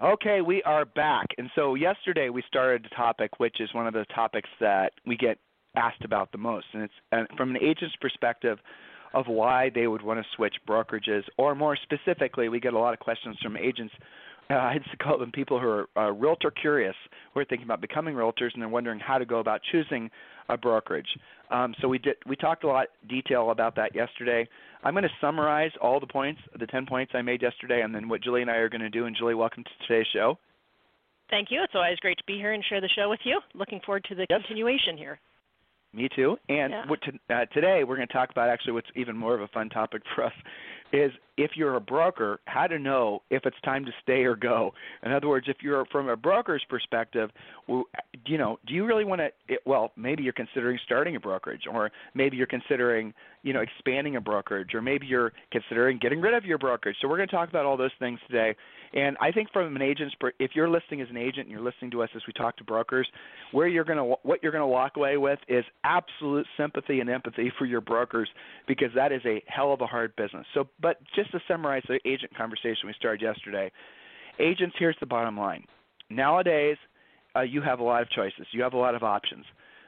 Okay, we are back. And so yesterday we started a topic which is one of the topics that we get asked about the most. And it's and from an agent's perspective of why they would want to switch brokerages, or more specifically, we get a lot of questions from agents. Uh, I'd call them people who are uh, realtor curious, who are thinking about becoming realtors, and they're wondering how to go about choosing a brokerage. Um, so we did we talked a lot detail about that yesterday. I'm going to summarize all the points, the 10 points I made yesterday, and then what Julie and I are going to do. And Julie, welcome to today's show. Thank you. It's always great to be here and share the show with you. Looking forward to the yes. continuation here. Me too. And yeah. what to, uh, today we're going to talk about actually what's even more of a fun topic for us is if you're a broker, how to know if it's time to stay or go. In other words, if you're from a broker's perspective, you know, do you really want to? Eh, well, maybe you're considering starting a brokerage, or maybe you're considering, you know, expanding a brokerage, or maybe you're considering getting rid of your brokerage. So we're going to talk about all those things today. And I think from an agent's, if you're listening as an agent and you're listening to us as we talk to brokers, where you're going to, what you're going to walk away with is absolute sympathy and empathy for your brokers because that is a hell of a hard business. So, but just to summarize the agent conversation we started yesterday, agents, here's the bottom line. Nowadays, uh, you have a lot of choices. You have a lot of options.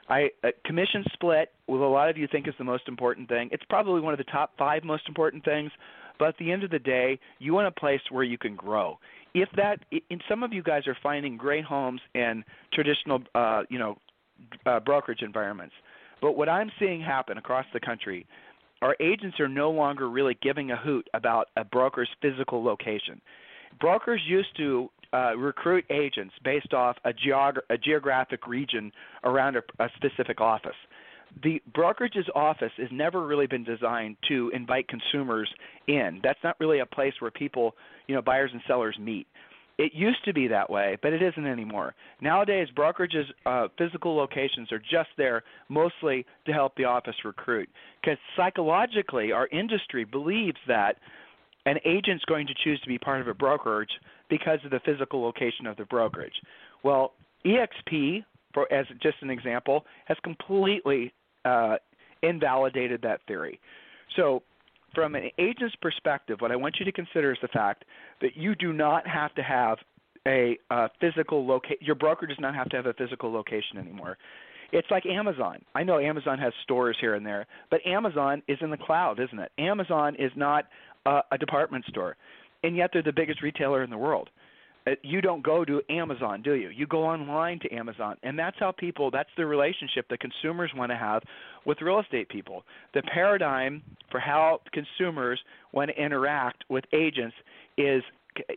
I uh, commission split, what a lot of you think is the most important thing. It's probably one of the top five most important things. But at the end of the day, you want a place where you can grow. If that, in some of you guys are finding great homes in traditional, uh, you know, uh, brokerage environments. But what I'm seeing happen across the country, our agents are no longer really giving a hoot about a broker's physical location. Brokers used to uh, recruit agents based off a, geog- a geographic region around a, a specific office the brokerage's office has never really been designed to invite consumers in. That's not really a place where people, you know, buyers and sellers meet. It used to be that way, but it isn't anymore. Nowadays, brokerages' uh, physical locations are just there mostly to help the office recruit. Because psychologically, our industry believes that an agent's going to choose to be part of a brokerage because of the physical location of the brokerage. Well, EXP, for as just an example, has completely uh, invalidated that theory. So, from an agent's perspective, what I want you to consider is the fact that you do not have to have a uh, physical location. Your broker does not have to have a physical location anymore. It's like Amazon. I know Amazon has stores here and there, but Amazon is in the cloud, isn't it? Amazon is not uh, a department store, and yet they're the biggest retailer in the world. Uh, you don't go to Amazon, do you? You go online to Amazon, and that's how people. That's the relationship that consumers want to have with real estate people. The paradigm for how consumers want to interact with agents is,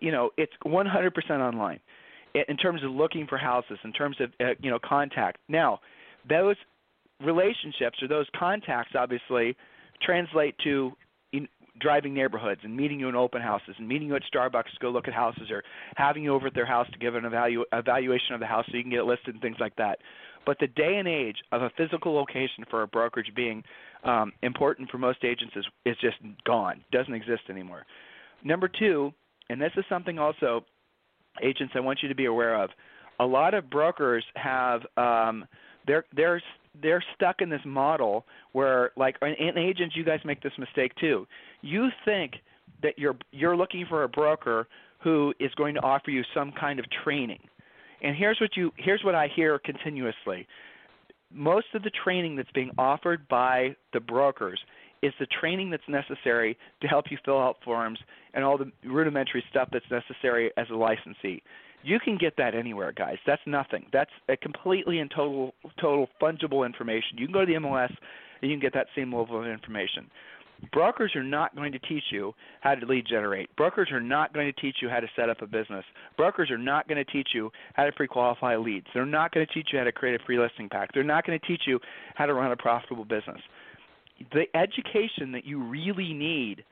you know, it's 100% online in terms of looking for houses, in terms of uh, you know contact. Now, those relationships or those contacts obviously translate to driving neighborhoods and meeting you in open houses and meeting you at Starbucks to go look at houses or having you over at their house to give an evalu- evaluation of the house so you can get it listed and things like that. But the day and age of a physical location for a brokerage being um, important for most agents is, is just gone, doesn't exist anymore. Number two, and this is something also, agents, I want you to be aware of. A lot of brokers have um, they're they're stuck in this model where like in agents you guys make this mistake too. You think that you're you're looking for a broker who is going to offer you some kind of training. And here's what you here's what i hear continuously. Most of the training that's being offered by the brokers is the training that's necessary to help you fill out forms and all the rudimentary stuff that's necessary as a licensee you can get that anywhere, guys. That's nothing. That's a completely and total total fungible information. You can go to the MLS and you can get that same level of information. Brokers are not going to teach you how to lead generate. Brokers are not going to teach you how to set up a business. Brokers are not going to teach you how to pre-qualify leads. They're not going to teach you how to create a free listing pack. They're not going to teach you how to run a profitable business. The education that you really need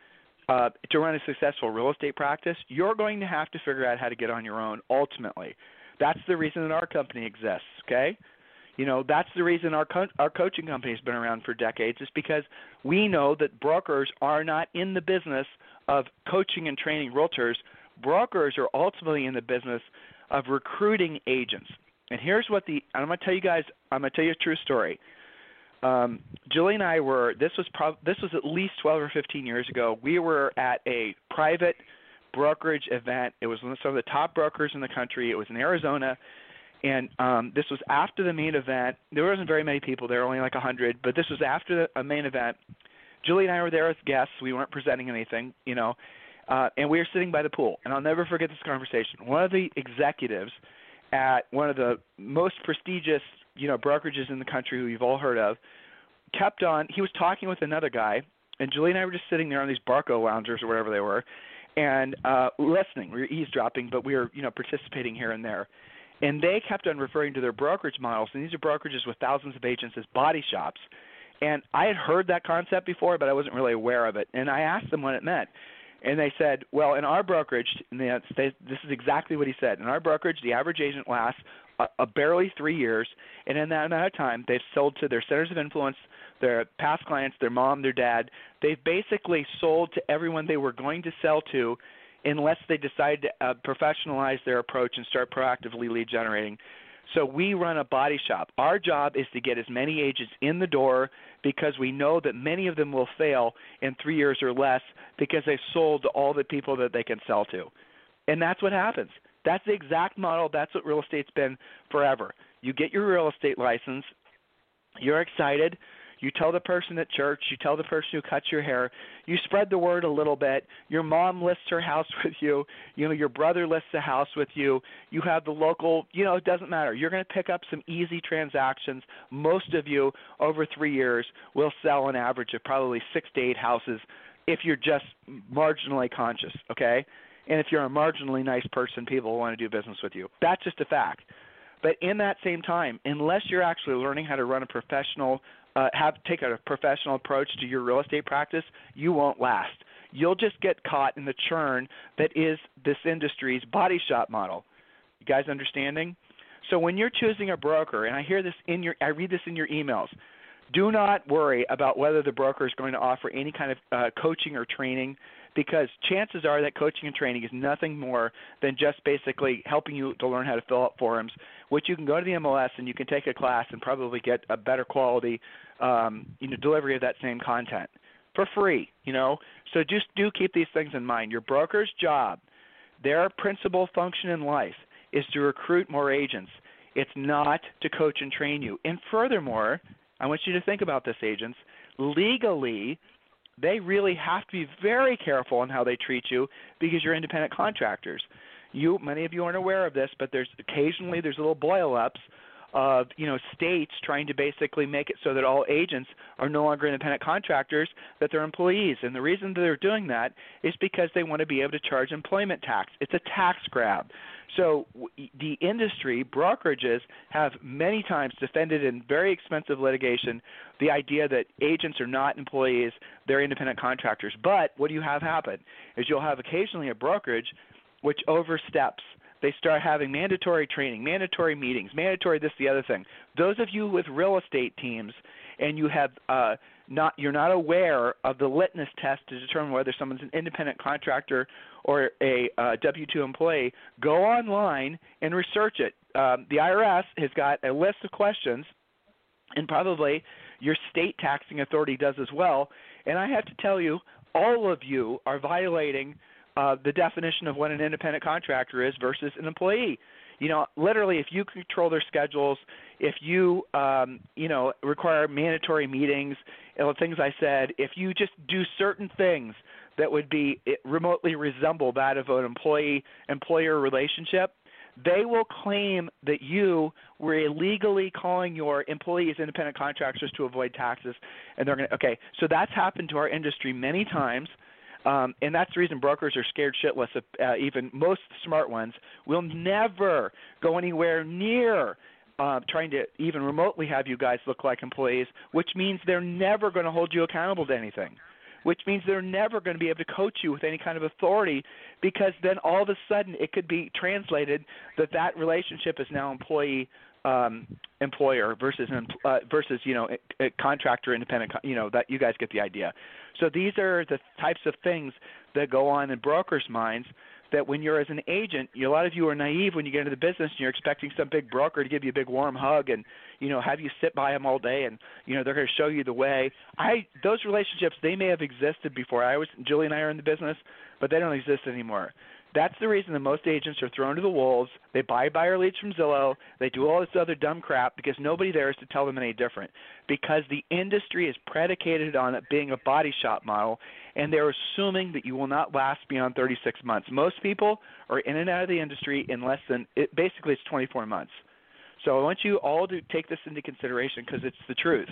uh, to run a successful real estate practice, you're going to have to figure out how to get on your own ultimately. That's the reason that our company exists, okay? You know, that's the reason our co- our coaching company has been around for decades is because we know that brokers are not in the business of coaching and training realtors. Brokers are ultimately in the business of recruiting agents. And here's what the I'm going to tell you guys, I'm going to tell you a true story. Um, Julie and I were this was prob- this was at least 12 or 15 years ago. We were at a private brokerage event. It was one of some of the top brokers in the country. It was in Arizona, and um, this was after the main event. There wasn't very many people there, only like 100, but this was after the a main event. Julie and I were there as guests. We weren't presenting anything, you know, uh, and we were sitting by the pool. And I'll never forget this conversation. One of the executives at one of the most prestigious you know brokerages in the country who you've all heard of kept on he was talking with another guy and Julie and I were just sitting there on these Barcaloungers or whatever they were and uh listening. We were eavesdropping but we were you know participating here and there. And they kept on referring to their brokerage models and these are brokerages with thousands of agents as body shops. And I had heard that concept before but I wasn't really aware of it. And I asked them what it meant. And they said, well, in our brokerage, and they, this is exactly what he said. In our brokerage, the average agent lasts a, a barely three years, and in that amount of time, they've sold to their centers of influence, their past clients, their mom, their dad. They've basically sold to everyone they were going to sell to, unless they decide to uh, professionalize their approach and start proactively lead generating. So we run a body shop. Our job is to get as many agents in the door because we know that many of them will fail in three years or less because they've sold to all the people that they can sell to. And that's what happens. That's the exact model. That's what real estate's been forever. You get your real estate license, you're excited, you tell the person at church, you tell the person who cuts your hair, you spread the word a little bit. Your mom lists her house with you, you know, your brother lists a house with you. You have the local, you know, it doesn't matter. You're going to pick up some easy transactions. Most of you over 3 years will sell an average of probably 6 to 8 houses if you're just marginally conscious, okay? And if you're a marginally nice person, people want to do business with you. That's just a fact. But in that same time, unless you're actually learning how to run a professional, uh, have take a professional approach to your real estate practice, you won't last. You'll just get caught in the churn that is this industry's body shop model. You guys understanding? So when you're choosing a broker, and I hear this in your, I read this in your emails. Do not worry about whether the broker is going to offer any kind of uh, coaching or training because chances are that coaching and training is nothing more than just basically helping you to learn how to fill out forms, which you can go to the MLS and you can take a class and probably get a better quality um, you know, delivery of that same content for free. You know, so just do keep these things in mind. Your broker's job, their principal function in life, is to recruit more agents. It's not to coach and train you. And furthermore, I want you to think about this, agents. Legally, they really have to be very careful on how they treat you because you're independent contractors. You many of you aren't aware of this, but there's occasionally there's little boil ups of you know states trying to basically make it so that all agents are no longer independent contractors that they're employees. And the reason that they're doing that is because they want to be able to charge employment tax. It's a tax grab so the industry brokerages have many times defended in very expensive litigation the idea that agents are not employees they're independent contractors but what do you have happen is you'll have occasionally a brokerage which oversteps they start having mandatory training, mandatory meetings, mandatory this, the other thing. Those of you with real estate teams and you have uh, not you're not aware of the litmus test to determine whether someone's an independent contractor or a uh, W-2 employee, go online and research it. Um, the IRS has got a list of questions, and probably your state taxing authority does as well. And I have to tell you, all of you are violating uh, the definition of what an independent contractor is versus an employee. You know, literally, if you control their schedules, if you, um, you know, require mandatory meetings, and the things I said, if you just do certain things that would be remotely resemble that of an employee-employer relationship, they will claim that you were illegally calling your employees independent contractors to avoid taxes, and they're going to. Okay, so that's happened to our industry many times. Um, and that's the reason brokers are scared shitless of uh, even most smart ones will never go anywhere near uh, trying to even remotely have you guys look like employees, which means they're never going to hold you accountable to anything. which means they're never going to be able to coach you with any kind of authority because then all of a sudden it could be translated that that relationship is now employee um, employer versus uh, versus you know a, a contractor independent you know that you guys get the idea so these are the types of things that go on in brokers minds that when you're as an agent, you, a lot of you are naive when you get into the business and you're expecting some big broker to give you a big warm hug and you know have you sit by them all day and you know they're going to show you the way. I those relationships they may have existed before. I was Julie and I are in the business, but they don't exist anymore. That's the reason that most agents are thrown to the wolves. They buy buyer leads from Zillow. They do all this other dumb crap because nobody there is to tell them any different. Because the industry is predicated on it being a body shop model, and they're assuming that you will not last beyond 36 months. Most people are in and out of the industry in less than it, basically it's 24 months. So I want you all to take this into consideration because it's the truth.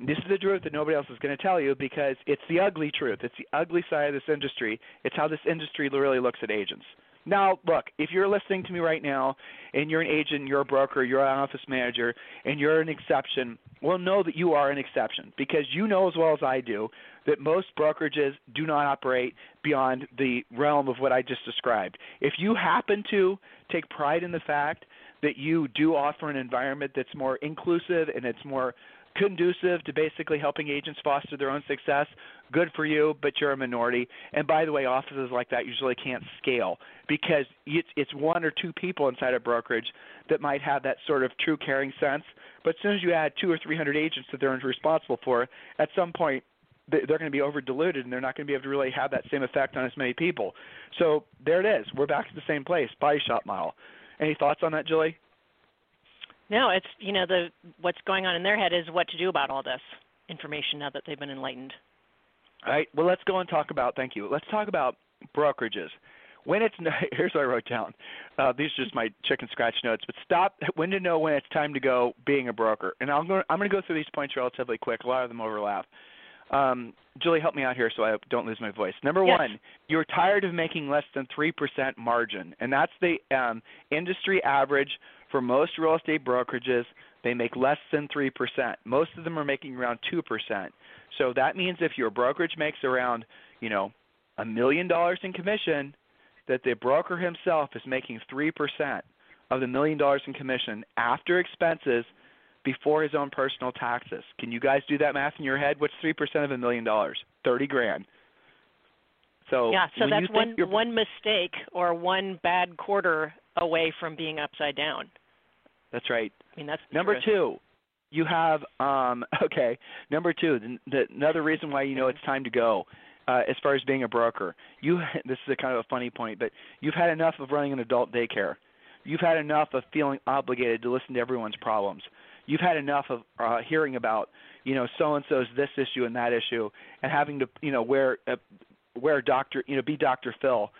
This is the truth that nobody else is going to tell you because it's the ugly truth. It's the ugly side of this industry. It's how this industry really looks at agents. Now, look, if you're listening to me right now and you're an agent, you're a broker, you're an office manager, and you're an exception, well, know that you are an exception because you know as well as I do that most brokerages do not operate beyond the realm of what I just described. If you happen to take pride in the fact that you do offer an environment that's more inclusive and it's more conducive to basically helping agents foster their own success, good for you, but you're a minority. And by the way, offices like that usually can't scale because it's, one or two people inside a brokerage that might have that sort of true caring sense. But as soon as you add two or three hundred agents that they're responsible for, at some point they're going to be over diluted and they're not going to be able to really have that same effect on as many people. So there it is. We're back to the same place, body shop model. Any thoughts on that, Julie? No, it's you know the what's going on in their head is what to do about all this information now that they've been enlightened. All right. Well, let's go and talk about. Thank you. Let's talk about brokerages. When it's here's what I wrote down. Uh, these are just my chicken scratch notes. But stop. When to know when it's time to go being a broker. And I'm going. I'm going to go through these points relatively quick. A lot of them overlap. Um, Julie, help me out here so I don't lose my voice. Number yes. one, you're tired of making less than three percent margin, and that's the um, industry average for most real estate brokerages, they make less than 3%. Most of them are making around 2%. So that means if your brokerage makes around, you know, a million dollars in commission, that the broker himself is making 3% of the million dollars in commission after expenses before his own personal taxes. Can you guys do that math in your head? What's 3% of a million dollars? 30 grand. So Yeah, so that's one one mistake or one bad quarter away from being upside down. That's right. I mean, that's number two. You have um, okay. Number two, the, the, another reason why you know it's time to go, uh, as far as being a broker. You this is a kind of a funny point, but you've had enough of running an adult daycare. You've had enough of feeling obligated to listen to everyone's problems. You've had enough of uh, hearing about you know so and so's this issue and that issue, and having to you know wear uh, wear doctor you know be Doctor Phil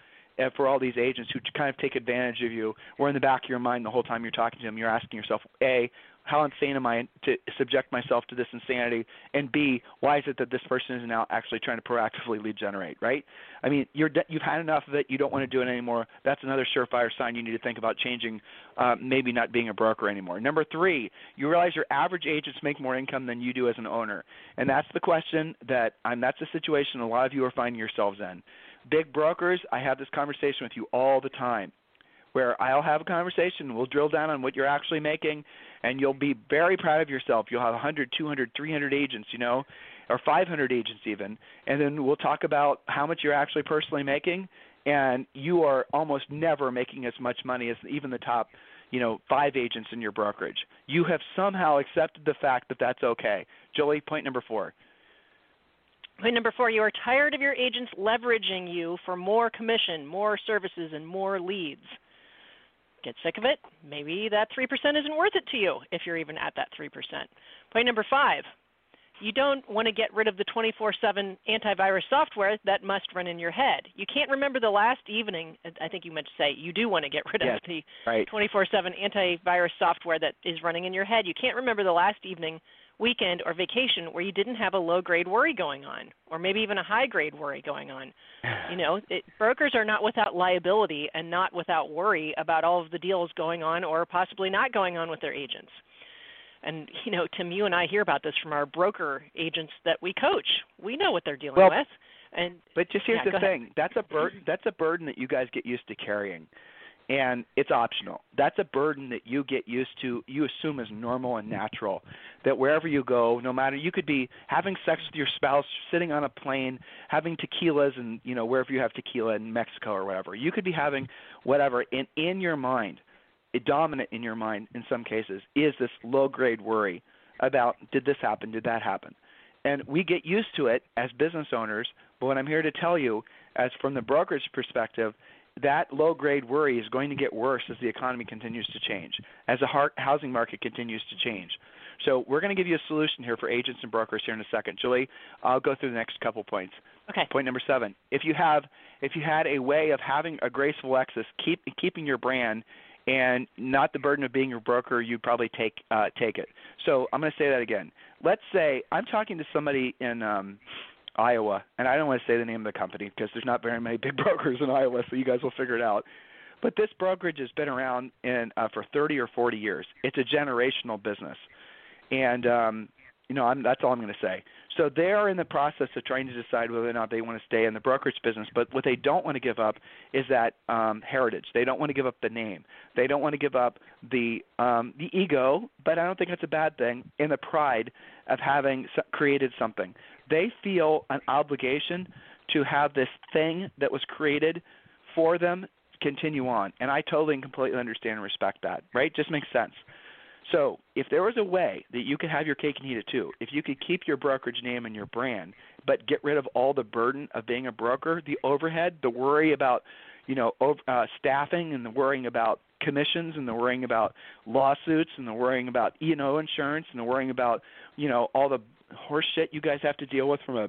for all these agents who kind of take advantage of you, where in the back of your mind the whole time you're talking to them, you're asking yourself, A, how insane am I to subject myself to this insanity? And B, why is it that this person is now actually trying to proactively lead generate, right? I mean, you're you've had enough of it. You don't want to do it anymore. That's another surefire sign you need to think about changing, uh, maybe not being a broker anymore. Number three, you realize your average agents make more income than you do as an owner, and that's the question that, and that's the situation a lot of you are finding yourselves in. Big brokers, I have this conversation with you all the time where I'll have a conversation, we'll drill down on what you're actually making, and you'll be very proud of yourself. You'll have 100, 200, 300 agents, you know, or 500 agents even, and then we'll talk about how much you're actually personally making, and you are almost never making as much money as even the top, you know, five agents in your brokerage. You have somehow accepted the fact that that's okay. Julie, point number four. Point number four, you are tired of your agents leveraging you for more commission, more services, and more leads. Get sick of it? Maybe that 3% isn't worth it to you if you're even at that 3%. Point number five, you don't want to get rid of the 24 7 antivirus software that must run in your head. You can't remember the last evening, I think you meant to say, you do want to get rid yes, of the right. 24 7 antivirus software that is running in your head. You can't remember the last evening weekend or vacation where you didn't have a low grade worry going on or maybe even a high grade worry going on you know it, brokers are not without liability and not without worry about all of the deals going on or possibly not going on with their agents And you know, Tim, you and I hear about this from our broker agents that we coach. We know what they're dealing well, with. And but just here's yeah, the thing: that's a burden. That's a burden that you guys get used to carrying, and it's optional. That's a burden that you get used to. You assume is normal and natural. That wherever you go, no matter you could be having sex with your spouse, sitting on a plane, having tequilas, and you know wherever you have tequila in Mexico or whatever. You could be having whatever, and in your mind, dominant in your mind in some cases is this low grade worry about did this happen, did that happen and we get used to it as business owners. But what I'm here to tell you, as from the brokerage perspective, that low grade worry is going to get worse as the economy continues to change, as the housing market continues to change. So we're going to give you a solution here for agents and brokers here in a second. Julie, I'll go through the next couple points. Okay. Point number seven: if you have, if you had a way of having a graceful exit, keep keeping your brand, and not the burden of being your broker, you'd probably take uh, take it. So I'm going to say that again. Let's say I'm talking to somebody in um, Iowa, and I don't want to say the name of the company because there's not very many big brokers in Iowa, so you guys will figure it out. But this brokerage has been around in uh, for 30 or 40 years. It's a generational business, and um, you know I'm, that's all I'm going to say. So they are in the process of trying to decide whether or not they want to stay in the brokerage business. But what they don't want to give up is that um, heritage. They don't want to give up the name. They don't want to give up the um, the ego. But I don't think that's a bad thing. And the pride of having created something. They feel an obligation to have this thing that was created for them continue on. And I totally and completely understand and respect that. Right? Just makes sense. So if there was a way that you could have your cake and eat it too, if you could keep your brokerage name and your brand, but get rid of all the burden of being a broker, the overhead, the worry about, you know, uh, staffing and the worrying about commissions and the worrying about lawsuits and the worrying about E&O insurance and the worrying about, you know, all the horse shit you guys have to deal with from a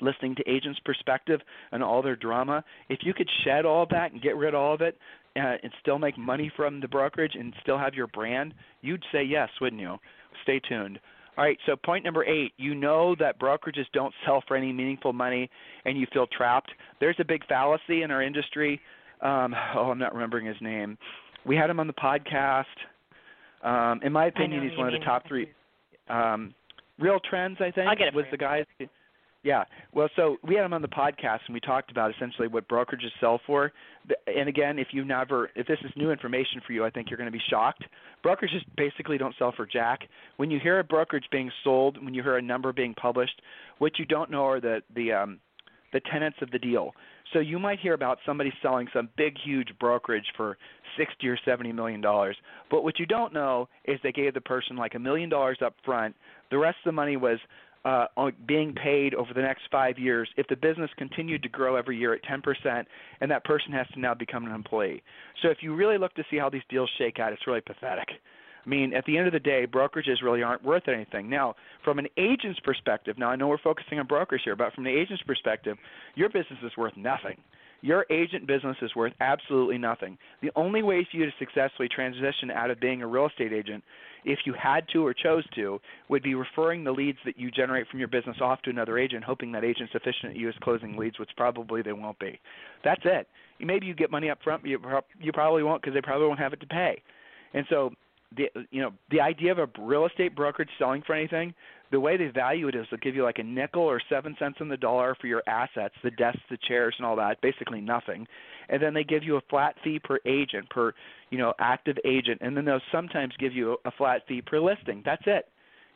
listening to agents' perspective and all their drama. If you could shed all that and get rid of all of it, uh, and still make money from the brokerage and still have your brand, you'd say yes, wouldn't you? Stay tuned. All right, so point number eight, you know that brokerages don't sell for any meaningful money and you feel trapped. There's a big fallacy in our industry. Um, oh, I'm not remembering his name. We had him on the podcast. Um, in my opinion, he's one of the top three. Um, Real Trends, I think, I get it. was the guy. Yeah. Well, so we had him on the podcast and we talked about essentially what brokerages sell for. And again, if you never, if this is new information for you, I think you're going to be shocked. Brokerages basically don't sell for jack. When you hear a brokerage being sold, when you hear a number being published, what you don't know are the the um, the tenets of the deal. So you might hear about somebody selling some big, huge brokerage for sixty or seventy million dollars, but what you don't know is they gave the person like a million dollars up front. The rest of the money was uh, being paid over the next five years if the business continued to grow every year at 10%, and that person has to now become an employee. So if you really look to see how these deals shake out, it's really pathetic. I mean, at the end of the day, brokerages really aren't worth anything. Now, from an agent's perspective, now I know we're focusing on brokers here, but from the agent's perspective, your business is worth nothing. Your agent business is worth absolutely nothing. The only way for you to successfully transition out of being a real estate agent if you had to or chose to, would be referring the leads that you generate from your business off to another agent, hoping that agent's efficient at you closing leads, which probably they won't be. That's it. Maybe you get money up front, but you, you probably won't because they probably won't have it to pay. And so, the you know the idea of a real estate brokerage selling for anything the way they value it is they'll give you like a nickel or seven cents on the dollar for your assets, the desks, the chairs, and all that, basically nothing. And then they give you a flat fee per agent, per you know active agent, and then they'll sometimes give you a flat fee per listing. That's it.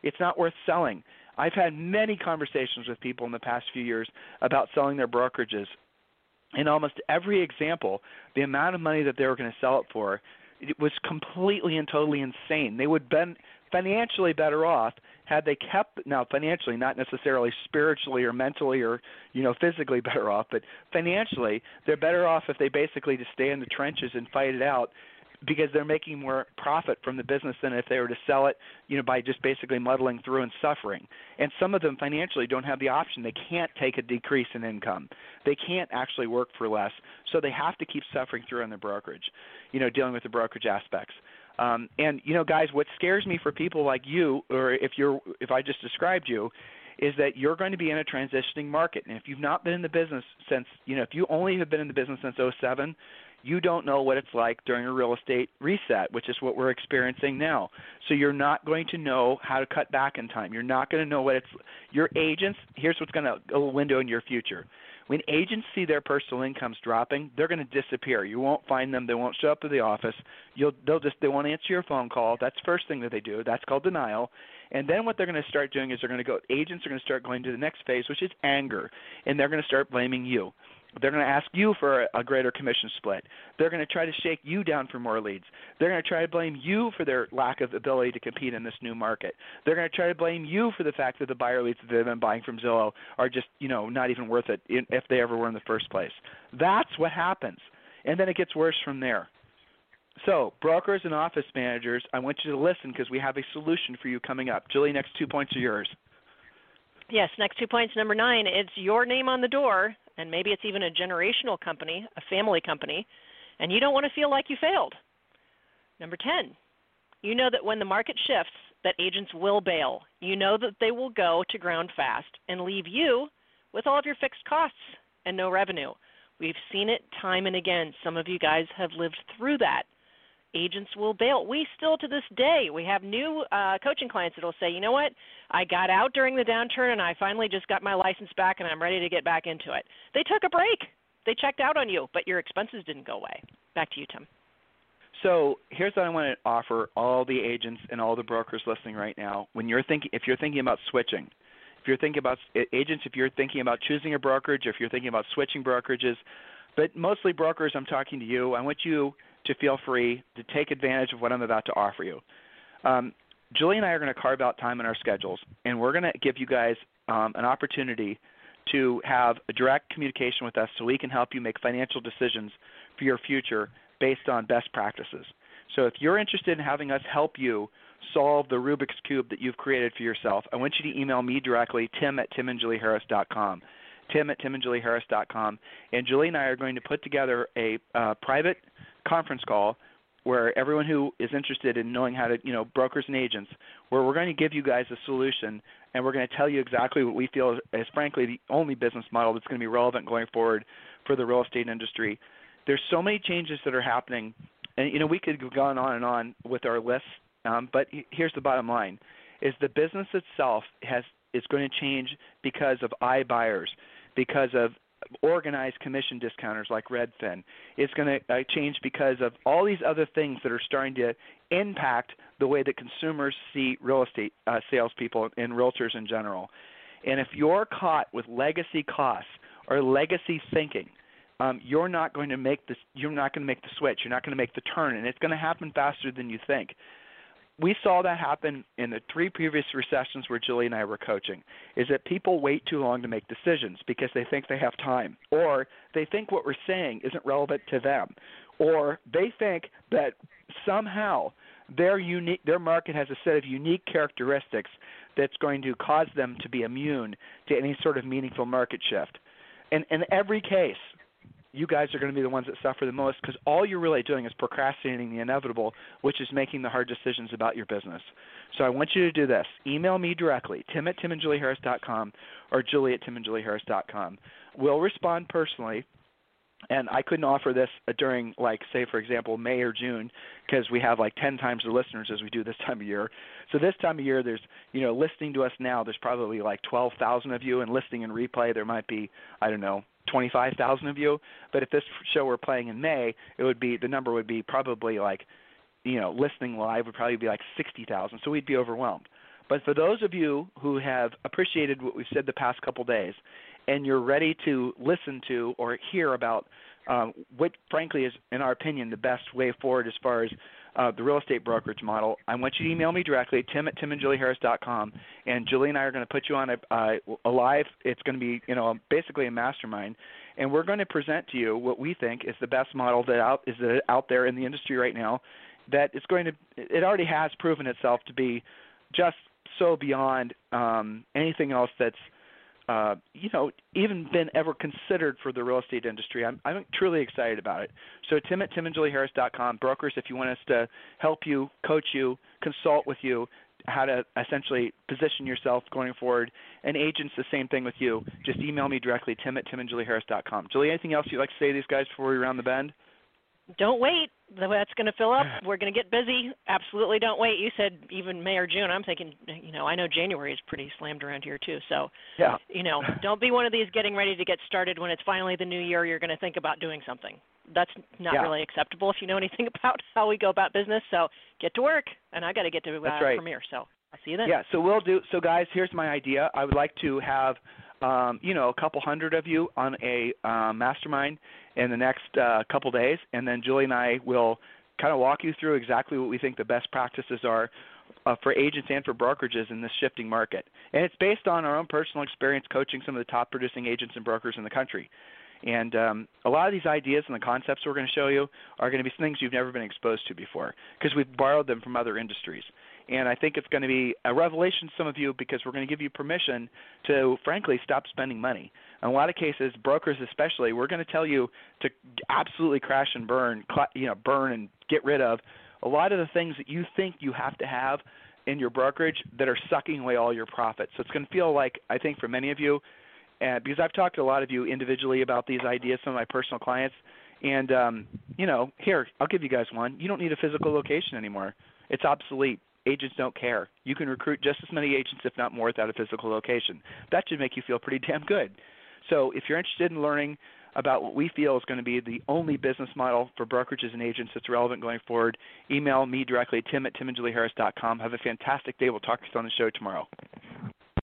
It's not worth selling. I've had many conversations with people in the past few years about selling their brokerages. In almost every example, the amount of money that they were going to sell it for it was completely and totally insane. They would been financially better off had they kept now financially not necessarily spiritually or mentally or you know physically better off but financially they're better off if they basically just stay in the trenches and fight it out because they're making more profit from the business than if they were to sell it, you know, by just basically muddling through and suffering. And some of them financially don't have the option. They can't take a decrease in income. They can't actually work for less, so they have to keep suffering through on the brokerage, you know, dealing with the brokerage aspects. Um, and you know, guys, what scares me for people like you, or if you're, if I just described you, is that you're going to be in a transitioning market. And if you've not been in the business since, you know, if you only have been in the business since 07, you don't know what it's like during a real estate reset, which is what we're experiencing now. So you're not going to know how to cut back in time. You're not going to know what it's your agents, here's what's going to a window into your future. When agents see their personal incomes dropping, they're going to disappear. You won't find them. They won't show up at the office. You'll they'll just they won't answer your phone call. That's the first thing that they do. That's called denial. And then what they're going to start doing is they're going to go agents are going to start going to the next phase, which is anger, and they're going to start blaming you. They're going to ask you for a greater commission split. They're going to try to shake you down for more leads. They're going to try to blame you for their lack of ability to compete in this new market. They're going to try to blame you for the fact that the buyer leads that they've been buying from Zillow are just, you know, not even worth it if they ever were in the first place. That's what happens. And then it gets worse from there. So, brokers and office managers, I want you to listen because we have a solution for you coming up. Julie, next two points are yours. Yes, next two points. Number nine, it's your name on the door and maybe it's even a generational company, a family company, and you don't want to feel like you failed. Number 10, you know that when the market shifts, that agents will bail. You know that they will go to ground fast and leave you with all of your fixed costs and no revenue. We've seen it time and again. Some of you guys have lived through that agents will bail. We still to this day we have new uh, coaching clients that'll say, you know what, I got out during the downturn and I finally just got my license back and I'm ready to get back into it. They took a break. They checked out on you, but your expenses didn't go away. Back to you, Tim. So here's what I want to offer all the agents and all the brokers listening right now. When you're thinking, if you're thinking about switching, if you're thinking about agents, if you're thinking about choosing a brokerage, if you're thinking about switching brokerages, but mostly brokers, I'm talking to you. I want you to feel free to take advantage of what I'm about to offer you. Um, Julie and I are going to carve out time in our schedules, and we're going to give you guys um, an opportunity to have a direct communication with us so we can help you make financial decisions for your future based on best practices. So if you're interested in having us help you solve the Rubik's Cube that you've created for yourself, I want you to email me directly, tim at timandjulieharris.com. Tim at timandjulieharris.com. And Julie and I are going to put together a uh, private conference call where everyone who is interested in knowing how to, you know, brokers and agents, where we're going to give you guys a solution and we're going to tell you exactly what we feel is, frankly the only business model that's going to be relevant going forward for the real estate industry. There's so many changes that are happening, and you know we could go on and on with our list, um, but here's the bottom line: is the business itself has is going to change because of iBuyers, because of organized commission discounters like Redfin. It's going to uh, change because of all these other things that are starting to impact the way that consumers see real estate uh, salespeople and realtors in general. And if you're caught with legacy costs or legacy thinking, um, you're not going to make this. You're not going to make the switch. You're not going to make the turn, and it's going to happen faster than you think we saw that happen in the three previous recessions where Julie and I were coaching is that people wait too long to make decisions because they think they have time or they think what we're saying isn't relevant to them or they think that somehow their unique their market has a set of unique characteristics that's going to cause them to be immune to any sort of meaningful market shift. And in every case, you guys are going to be the ones that suffer the most because all you're really doing is procrastinating the inevitable, which is making the hard decisions about your business. So I want you to do this. Email me directly, tim at timandjulieharris.com or julie at timandjulieharris.com. We'll respond personally. And I couldn't offer this during, like, say, for example, May or June, because we have like 10 times the listeners as we do this time of year. So this time of year, there's, you know, listening to us now, there's probably like 12,000 of you, and listening and replay, there might be, I don't know, 25,000 of you. But if this show were playing in May, it would be the number would be probably like, you know, listening live would probably be like 60,000. So we'd be overwhelmed. But for those of you who have appreciated what we've said the past couple days, and you're ready to listen to or hear about um, what, frankly, is, in our opinion, the best way forward as far as uh, the real estate brokerage model, I want you to email me directly, tim at timandjulieharris.com, and Julie and I are going to put you on a, a live. It's going to be, you know, basically a mastermind, and we're going to present to you what we think is the best model that out is out there in the industry right now. That is going to, it already has proven itself to be just so beyond um, anything else that's uh, you know, even been ever considered for the real estate industry. I'm, I'm truly excited about it. So Tim at timandjulieharris.com. Brokers, if you want us to help you, coach you, consult with you, how to essentially position yourself going forward. And agents, the same thing with you. Just email me directly, tim at timandjulieharris.com. Julie, anything else you'd like to say to these guys before we round the bend? Don't wait. That's going to fill up. We're going to get busy. Absolutely don't wait. You said even May or June. I'm thinking, you know, I know January is pretty slammed around here too. So, yeah. you know, don't be one of these getting ready to get started when it's finally the new year. You're going to think about doing something. That's not yeah. really acceptable if you know anything about how we go about business. So get to work, and I got to get to uh, right. premiere. So I'll see you then. Yeah. So we'll do. So guys, here's my idea. I would like to have um, you know, a couple hundred of you on a uh, mastermind in the next uh, couple days, and then Julie and I will kind of walk you through exactly what we think the best practices are uh, for agents and for brokerages in this shifting market. And it's based on our own personal experience coaching some of the top producing agents and brokers in the country. And um, a lot of these ideas and the concepts we're going to show you are going to be things you've never been exposed to before because we've borrowed them from other industries. And I think it's going to be a revelation to some of you because we're going to give you permission to, frankly, stop spending money. In a lot of cases, brokers especially, we're going to tell you to absolutely crash and burn, you know, burn and get rid of a lot of the things that you think you have to have in your brokerage that are sucking away all your profits. So it's going to feel like, I think, for many of you, uh, because I've talked to a lot of you individually about these ideas, some of my personal clients, and um, you know, here I'll give you guys one. You don't need a physical location anymore. It's obsolete agents don't care. You can recruit just as many agents, if not more, without a physical location. That should make you feel pretty damn good. So if you're interested in learning about what we feel is going to be the only business model for brokerages and agents that's relevant going forward, email me directly, tim at timandjulieharris.com. Have a fantastic day. We'll talk to you on the show tomorrow.